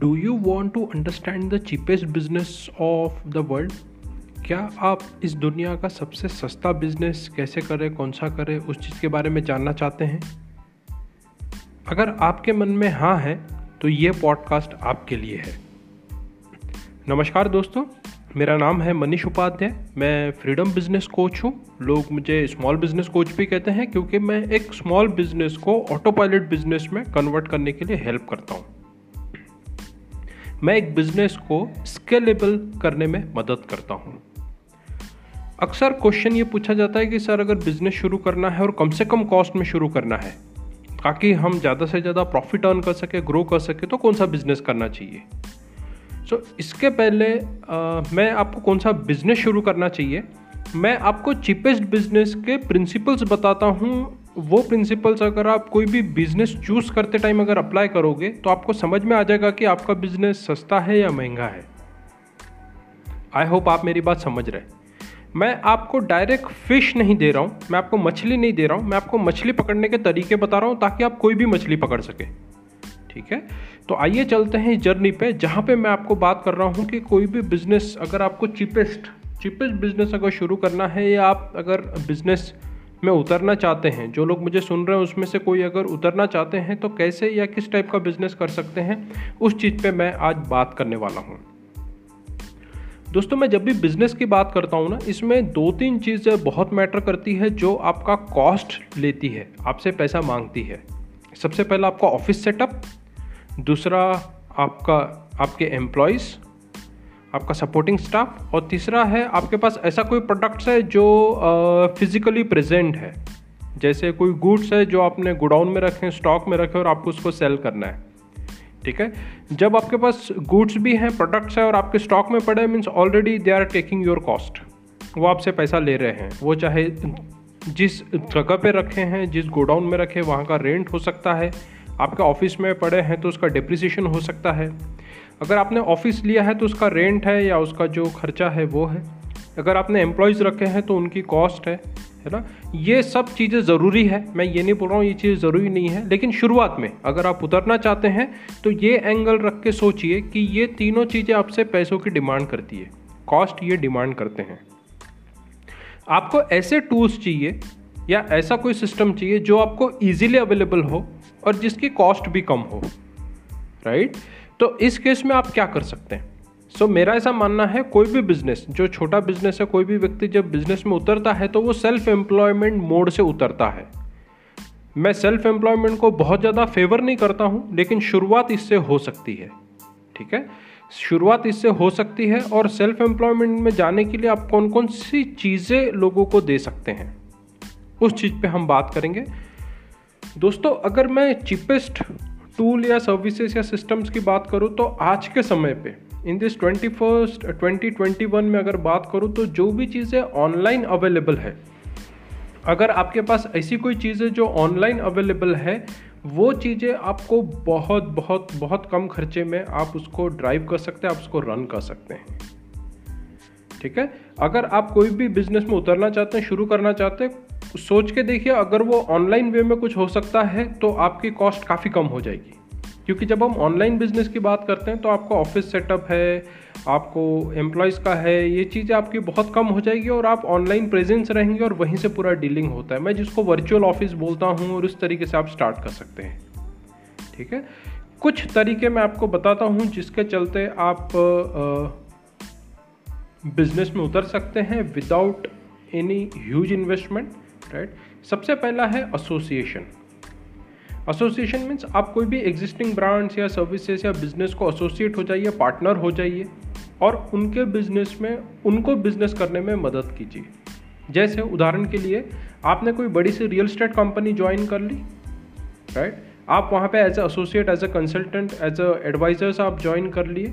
Do you want to understand the cheapest business of the world क्या आप इस दुनिया का सबसे सस्ता बिज़नेस कैसे करें, कौन सा करें, उस चीज़ के बारे में जानना चाहते हैं? अगर आपके मन में हाँ है तो ये पॉडकास्ट आपके लिए है। नमस्कार दोस्तों, मेरा नाम है मनीष उपाध्याय। मैं फ्रीडम बिज़नेस कोच हूँ। लोग मुझे स्मॉल बिज़नेस कोच भी कहते हैं, क्योंकि मैं एक स्मॉल बिज़नेस को ऑटो पायलट बिज़नेस में कन्वर्ट करने के लिए हेल्प करता हूँ। मैं एक बिज़नेस को स्केलेबल करने में मदद करता हूँ। अक्सर क्वेश्चन ये पूछा जाता है कि सर अगर बिज़नेस शुरू करना है और कम से कम कॉस्ट में शुरू करना है ताकि हम ज़्यादा से ज़्यादा प्रॉफिट अर्न कर सके ग्रो कर सके तो कौन सा बिज़नेस करना चाहिए? सो so, इसके पहले आ, मैं आपको कौन सा बिज़नेस शुरू करना चाहिए? मैं आपको चीपेस्ट बिज़नेस के प्रिंसिपल्स बताता हूँ वो प्रिंसिपल्स अगर आप कोई भी बिज़नेस चूज़ करते टाइम अगर अप्लाई करोगे तो आपको समझ में आ जाएगा कि आपका बिज़नेस सस्ता है या महँगा है। आई होप आप मेरी बात समझ रहे मैं आपको डायरेक्ट फ़िश नहीं दे रहा हूँ, मैं आपको मछली नहीं दे रहा हूँ, मैं आपको मछली पकड़ने के तरीके बता रहा हूँ ताकि आप कोई भी मछली पकड़ सके। ठीक है? तो आइए चलते हैं जर्नी पे, जहाँ पे मैं आपको बात कर रहा हूँ कि कोई भी बिज़नेस अगर आपको चीपेस्ट चीपेस्ट बिज़नेस अगर शुरू करना है या आप अगर बिज़नेस में उतरना चाहते हैं। जो लोग मुझे सुन रहे हैं, उसमें से कोई अगर उतरना चाहते हैं तो कैसे या किस टाइप का बिज़नेस कर सकते हैं, उस चीज़ पे मैं आज बात करने वाला हूँ। दोस्तों, मैं जब भी बिज़नेस की बात करता हूँ ना, इसमें दो तीन चीज़ें बहुत मैटर करती है, जो आपका कॉस्ट लेती है, आपसे पैसा मांगती है। सबसे पहला आपका ऑफ़िस सेटअप दूसरा आपका, आपके एम्प्लॉयज़ आपका सपोर्टिंग स्टाफ और तीसरा है, आपके पास ऐसा कोई प्रोडक्ट्स है जो फिजिकली प्रेजेंट है? जैसे कोई गुड्स है जो आपने गोडाउन में रखे स्टॉक में रखे और आपको उसको सेल करना है। ठीक है? जब आपके पास गुड्स भी हैं प्रोडक्ट्स हैं और आपके स्टॉक में पड़े means already they are taking your cost वो आपसे पैसा ले रहे हैं। वो चाहे जिस जगह पे रखे हैं, जिस गोडाउन में रखे, वहाँ का रेंट हो सकता है। आपके ऑफ़िस में पड़े हैं तो उसका डिप्रिसिएशन हो सकता है। अगर आपने ऑफ़िस लिया है तो उसका रेंट है या उसका जो खर्चा है वो है। अगर आपने एम्प्लॉयज़ रखे हैं तो उनकी कॉस्ट है है ना? ये सब चीज़ें ज़रूरी है। मैं ये नहीं बोल रहा हूँ ये चीज़ ज़रूरी नहीं है, लेकिन शुरुआत में अगर आप उतरना चाहते हैं तो ये एंगल रख के सोचिए कि ये तीनों चीज़ें आपसे पैसों की डिमांड करती है। कॉस्ट ये डिमांड करते हैं। आपको ऐसे टूल्स चाहिए या ऐसा कोई सिस्टम चाहिए जो आपको ईजिली अवेलेबल हो और जिसकी कॉस्ट भी कम हो राइट right? तो इस केस में आप क्या कर सकते हैं? सो so, मेरा ऐसा मानना है कोई भी बिज़नेस जो छोटा बिज़नेस है कोई भी व्यक्ति जब बिज़नेस में उतरता है तो वो सेल्फ एम्प्लॉयमेंट मोड से उतरता है। मैं सेल्फ एम्प्लॉयमेंट को बहुत ज़्यादा फेवर नहीं करता हूँ लेकिन शुरुआत इससे हो सकती है। ठीक है? शुरुआत इससे हो सकती है और सेल्फ एम्प्लॉयमेंट में जाने के लिए आप कौन कौन सी चीज़ें लोगों को दे सकते हैं? उस चीज़ पे हम बात करेंगे। दोस्तों अगर मैं चिपेस्ट टूल या सर्विसेज़ या सिस्टम्स की बात करूँ तो आज के समय पे in this twenty first twenty twenty one में अगर बात करूँ तो जो भी चीज़ें ऑनलाइन अवेलेबल है, अगर आपके पास ऐसी कोई चीज़ें जो ऑनलाइन अवेलेबल है, वो चीज़ें आपको बहुत बहुत बहुत कम खर्चे में आप उसको ड्राइव कर सकते हैं, आप उसको रन कर सकते हैं। ठीक है? अगर आप कोई भी बिज़नेस में उतरना चाहते हैं, शुरू करना चाहते हैं सोच के देखिए, अगर वो ऑनलाइन वे में कुछ हो सकता है तो आपकी कॉस्ट काफ़ी कम हो जाएगी। क्योंकि जब हम ऑनलाइन बिज़नेस की बात करते हैं तो आपका ऑफ़िस सेटअप है, आपको एम्प्लॉयज़ का है, ये चीज़ें आपकी बहुत कम हो जाएगी और आप ऑनलाइन प्रेजेंस रहेंगे और वहीं से पूरा डीलिंग होता है। मैं जिसको वर्चुअल ऑफ़िस बोलता हूँ और उस तरीके से आप स्टार्ट कर सकते हैं। ठीक है? कुछ तरीके मैं आपको बताता हूँ जिसके चलते आप बिज़नेस में उतर सकते हैं without any huge investment right सबसे पहला है एसोसिएशन एसोसिएशन मीन्स आप कोई भी एग्जिस्टिंग ब्रांड्स या सर्विसेज़ या बिज़नेस को एसोसिएट हो जाइए पार्टनर हो जाइए और उनके बिज़नेस में, उनको बिज़नेस करने में मदद कीजिए। जैसे उदाहरण के लिए, आपने कोई बड़ी सी रियल स्टेट कंपनी ज्वाइन कर ली राइट आप वहाँ पे as a associate as a consultant as a advisors आप ज्वाइन कर लिए।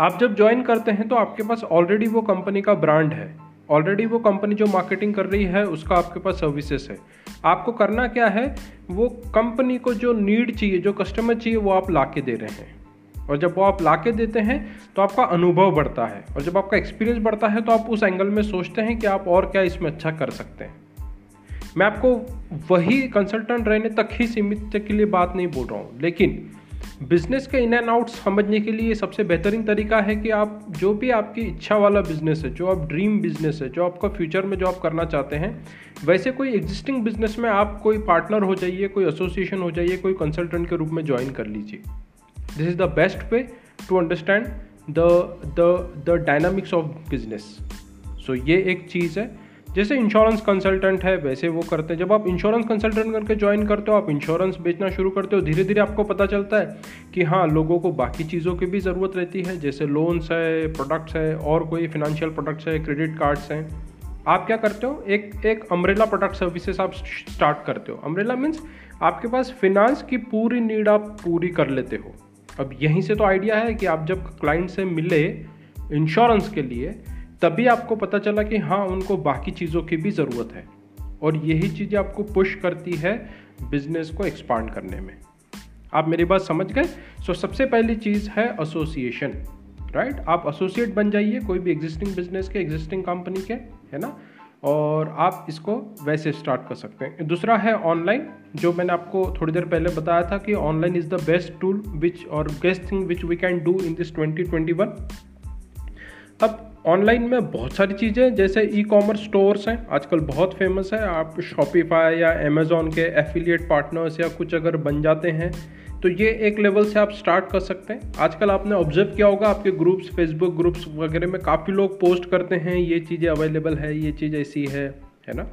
आप जब ज्वाइन करते हैं तो आपके पास ऑलरेडी वो कंपनी का ब्रांड है। ऑलरेडी वो कंपनी जो मार्केटिंग कर रही है, उसका आपके पास सर्विसेज़ है। आपको करना क्या है, वो कंपनी को जो नीड चाहिए, जो कस्टमर चाहिए, वो आप ला के दे रहे हैं। और जब वो आप ला के देते हैं तो आपका अनुभव बढ़ता है। और जब आपका एक्सपीरियंस बढ़ता है तो आप उस एंगल में सोचते हैं कि आप और क्या इसमें अच्छा कर सकते हैं। मैं आपको वही कंसल्टेंट रहने तक ही सीमित के लिए बात नहीं बोल रहा हूँ, लेकिन बिज़नेस के इन एंड आउट समझने के लिए सबसे बेहतरीन तरीका है कि आप जो भी आपकी इच्छा वाला बिज़नेस है, जो आप ड्रीम बिज़नेस है, जो आपका फ्यूचर में जो आप करना चाहते हैं, वैसे कोई एग्जिस्टिंग बिज़नेस में आप कोई पार्टनर हो जाइए, कोई एसोसिएशन हो जाइए, कोई कंसल्टेंट के रूप में ज्वाइन कर लीजिए। This is the best way to understand the the the dynamics of business so ये एक चीज़ है। जैसे इंश्योरेंस कंसल्टेंट है, वैसे वो करते हैं। जब आप इंश्योरेंस कंसल्टेंट करके ज्वाइन करते हो, आप इंश्योरेंस बेचना शुरू करते हो धीरे धीरे आपको पता चलता है कि हाँ लोगों को बाकी चीज़ों की भी ज़रूरत रहती है, जैसे लोन्स है प्रोडक्ट्स है, और कोई फिनेंशियल प्रोडक्ट्स है क्रेडिट कार्ड्स हैं। आप क्या करते हो? एक एक अम्ब्रेला प्रोडक्ट सर्विसेज़ आप स्टार्ट करते हो। अम्ब्रेला मीन्स आपके पास फिनांस की पूरी नीड आप पूरी कर लेते हो। अब यहीं से तो आइडिया है कि आप जब क्लाइंट से मिले इंश्योरेंस के लिए तभी आपको पता चला कि हाँ उनको बाकी चीज़ों की भी ज़रूरत है। और यही चीज़ें आपको पुश करती है बिज़नेस को एक्सपांड करने में। आप मेरी बात समझ गए? सो so, सबसे पहली चीज़ है एसोसिएशन राइट right? आप एसोसिएट बन जाइए कोई भी एग्जिस्टिंग बिज़नेस के एग्जिस्टिंग कंपनी के है ना? और आप इसको वैसे स्टार्ट कर सकते हैं। दूसरा है ऑनलाइन जो मैंने आपको थोड़ी देर पहले बताया था कि online is the best tool which और best thing which we can do in this 2021 अब ऑनलाइन में बहुत सारी चीज़ें जैसे ई कॉमर्स स्टोर्स हैं, आजकल बहुत फ़ेमस है। आप शॉपिफाई या अमेज़ोन के एफिलिएट पार्टनर्स या कुछ अगर बन जाते हैं तो ये एक लेवल से आप स्टार्ट कर सकते हैं। आजकल आपने ऑब्ज़र्व किया होगा, आपके ग्रुप्स फेसबुक ग्रुप्स वगैरह में काफ़ी लोग पोस्ट करते हैं, ये चीज़ें अवेलेबल है, ये चीज़ ऐसी है। है ना?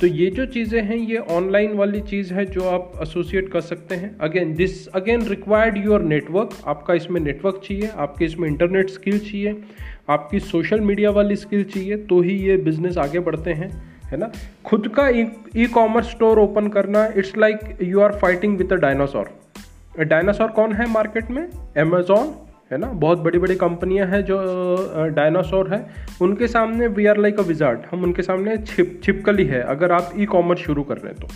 तो ये जो चीज़ें हैं, ये ऑनलाइन वाली चीज़ है जो आप एसोसिएट कर सकते हैं। Again this again required your network आपका इसमें नेटवर्क चाहिए, आपके इसमें इंटरनेट स्किल चाहिए, आपकी सोशल मीडिया वाली स्किल चाहिए तो ही ये बिज़नेस आगे बढ़ते हैं, है ना? खुद का ई कॉमर्स स्टोर ओपन करना it's like you are fighting with a dinosaur dinosaur कौन है मार्केट में? अमेजोन है ना? बहुत बड़ी बड़ी कंपनियाँ हैं जो डायनासोर है। उनके सामने we are like a wizard हम उनके सामने छिप, छिपकली है, अगर आप ई कॉमर्स शुरू कर रहे हैं तो।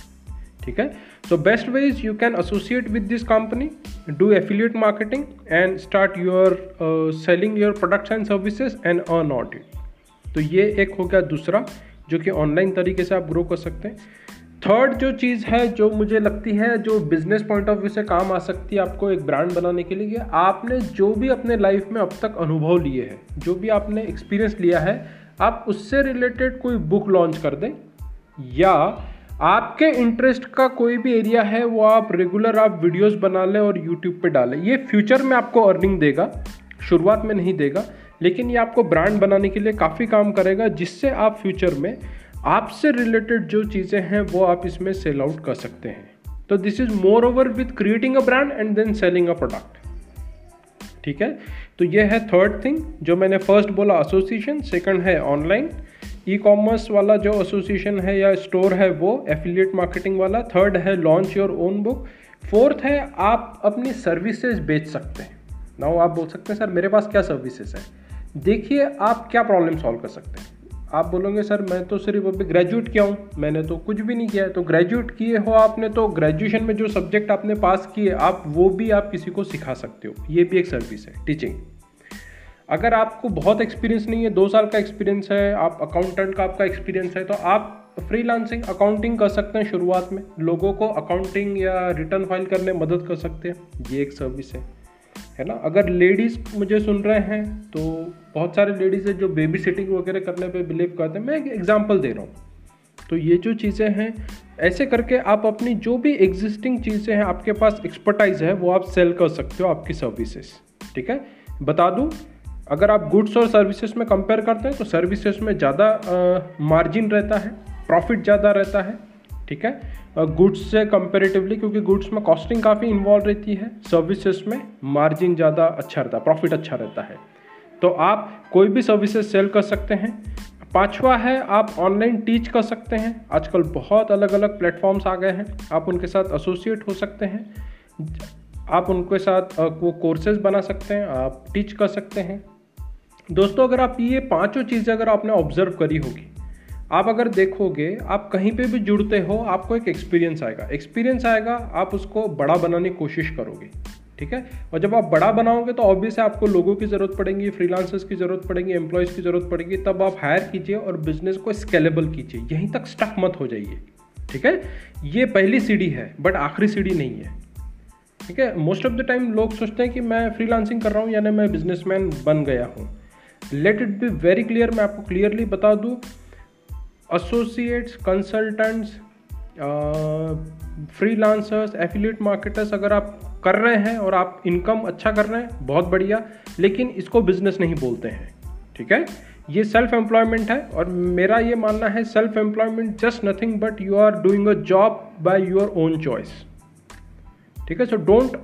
ठीक है? So best way is you can associate with this company do affiliate marketing and start your selling your products and services and earn out it तो ये एक हो गया दूसरा, जो कि ऑनलाइन तरीके से आप ग्रो कर सकते हैं। थर्ड जो चीज़ है, जो मुझे लगती है, जो बिज़नेस पॉइंट ऑफ़ व्यू से काम आ सकती है आपको एक ब्रांड बनाने के लिए आपने जो भी अपने लाइफ में अब तक अनुभव लिए हैं, जो भी आपने एक्सपीरियंस लिया है, आप उससे रिलेटेड कोई बुक लॉन्च कर दें, या आपके इंटरेस्ट का कोई भी एरिया है, वो आप रेगुलर आप वीडियोस बना लें और यूट्यूब पे डालें। ये फ्यूचर में आपको अर्निंग देगा, शुरुआत में नहीं देगा, लेकिन ये आपको ब्रांड बनाने के लिए काफ़ी काम करेगा, जिससे आप फ्यूचर में आपसे रिलेटेड जो चीज़ें हैं, वो आप इसमें सेल आउट कर सकते हैं। तो this is more over with creating a brand and then selling a product ठीक है? तो ये है थर्ड थिंग जो मैंने फ़र्स्ट बोला एसोसिएशन सेकंड है ऑनलाइन ई कॉमर्स वाला जो एसोसिएशन है या स्टोर है, वो एफिलिएट मार्केटिंग वाला. थर्ड है launch your own book fourth है आप अपनी सर्विसेज़ बेच सकते हैं। नाउ आप बोल सकते हैं, सर, मेरे पास क्या सर्विसेज़ है? देखिए आप क्या प्रॉब्लम सॉल्व कर सकते हैं। आप बोलोगे, सर, मैं तो सिर्फ़ अभी ग्रेजुएट किया हूँ, मैंने तो कुछ भी नहीं किया है। तो ग्रेजुएट किए हो आपने तो ग्रेजुएशन में जो सब्जेक्ट आपने पास किए, आप वो भी आप किसी को सिखा सकते हो। ये भी एक सर्विस है टीचिंग अगर आपको बहुत एक्सपीरियंस नहीं है, दो साल का एक्सपीरियंस है, आप अकाउंटेंट का आपका एक्सपीरियंस है तो आप फ्रीलांसिंग अकाउंटिंग कर सकते हैं शुरुआत में। लोगों को अकाउंटिंग या रिटर्न फ़ाइल करने मदद कर सकते हैं। ये एक सर्विस है। है ना? अगर लेडीज़ मुझे सुन रहे हैं तो बहुत सारे लेडीज़ है जो बेबी सिटिंग वगैरह करने पे बिलीव करते हैं। मैं एक एग्जांपल दे रहा हूँ। तो ये जो चीज़ें हैं, ऐसे करके आप अपनी जो भी एग्जिस्टिंग चीज़ें हैं, आपके पास एक्सपर्टाइज है, वो आप सेल कर सकते हो आपकी सर्विसेज़ ठीक है? बता दूँ, अगर आप गुड्स और सर्विसेज़ में कंपेयर करते हैं तो सर्विसेज़ में ज़्यादा मार्जिन रहता है प्रॉफिट ज़्यादा रहता है। ठीक है? गुड्स से कंपेरेटिवली क्योंकि गुड्स में कॉस्टिंग काफ़ी इन्वॉल्व रहती है सर्विसेज़ में मार्जिन ज़्यादा अच्छा रहता है प्रॉफिट अच्छा रहता है। तो आप कोई भी सर्विसेज़ सेल कर सकते हैं। पांचवा है, आप ऑनलाइन टीच कर सकते हैं। आजकल बहुत अलग अलग प्लेटफॉर्म्स आ गए हैं। आप उनके साथ एसोसिएट हो सकते हैं। आप उनके साथ वो कोर्सेज बना सकते हैं, आप टीच कर सकते हैं। दोस्तों, अगर आप ये पाँचों चीज़ें अगर आपने ऑब्ज़र्व करी होगी आप अगर देखोगे, आप कहीं पे भी जुड़ते हो, आपको एक एक्सपीरियंस आएगा। एक्सपीरियंस आएगा, आप उसको बड़ा बनाने की कोशिश करोगे, ठीक है? और जब आप बड़ा बनाओगे तो ऑब्वियस आपको लोगों की ज़रूरत पड़ेगी फ्रीलांसर्स की ज़रूरत पड़ेगी एम्प्लॉयज़ की ज़रूरत पड़ेगी, तब आप हायर कीजिए और बिज़नेस को स्केलेबल कीजिए। यहीं तक स्टक मत हो जाइए, ठीक है? ये पहली सीढ़ी है बट आखिरी सीढ़ी नहीं है, ठीक है? मोस्ट ऑफ़ द टाइम लोग सोचते हैं कि मैं फ्रीलांसिंग कर रहा हूँ, यानी मैं बिजनेसमैन बन गया हूँ। Let it be very clear मैं आपको क्लियरली बता दूँ associates consultants freelancers affiliate marketers अगर आप कर रहे हैं और आप इनकम अच्छा कर रहे हैं, बहुत बढ़िया, लेकिन इसको बिज़नेस नहीं बोलते हैं, ठीक है? ये सेल्फ एम्प्लॉयमेंट है और मेरा ये मानना है self employment just nothing but you are doing a job by your own choice ठीक है? So don't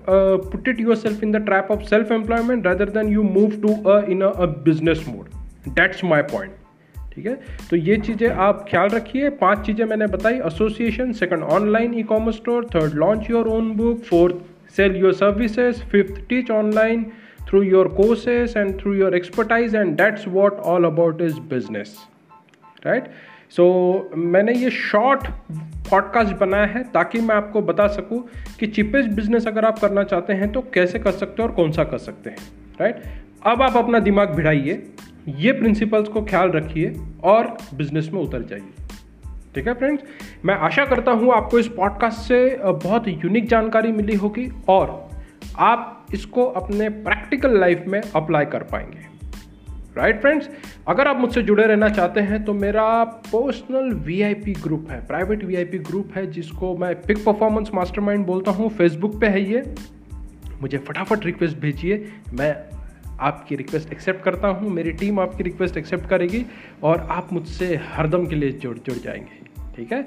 put it yourself in the trap of self employment rather than you move to a in a business mode that's my point ठीक है? तो ये चीज़ें आप ख्याल रखिए। पाँच चीज़ें मैंने बताई। Association second online e commerce store third launch your own book fourth sell your services fifth teach online through your courses and through your expertise and that's what all about is business right so मैंने ये short podcast बनाया है ताकि मैं आपको बता सकूँ कि चिपेस्ट बिज़नेस अगर आप करना चाहते हैं तो कैसे कर सकते हैं और कौन सा कर सकते हैं? राइट अब आप अपना दिमाग भिड़ाइए, ये प्रिंसिपल्स को ख्याल रखिए और बिज़नेस में उतर जाइए। ठीक है फ्रेंड्स मैं आशा करता हूँ आपको इस पॉडकास्ट से बहुत यूनिक जानकारी मिली होगी और आप इसको अपने प्रैक्टिकल लाइफ में अप्लाई कर पाएँगे। राइट फ्रेंड्स अगर आप मुझसे जुड़े रहना चाहते हैं तो मेरा पर्सनल वीआईपी ग्रुप है प्राइवेट वीआईपी ग्रुप है, जिसको मैं पिक परफॉर्मेंस मास्टरमाइंड बोलता हूँ। फेसबुक पे है ये। मुझे फटाफट रिक्वेस्ट भेजिए, मैं आपकी रिक्वेस्ट एक्सेप्ट करता हूँ, मेरी टीम आपकी रिक्वेस्ट एक्सेप्ट करेगी और आप मुझसे हरदम के लिए जुड़ जुड़ जाएँगे। ठीक है?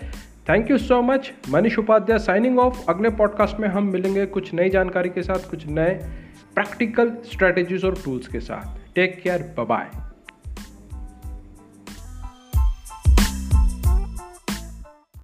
Thank you so much Manish Upadhyay signing off अगले पॉडकास्ट में हम मिलेंगे कुछ नई जानकारी के साथ, कुछ नए प्रैक्टिकल स्ट्रेटेजीज और टूल्स के साथ। Take care bye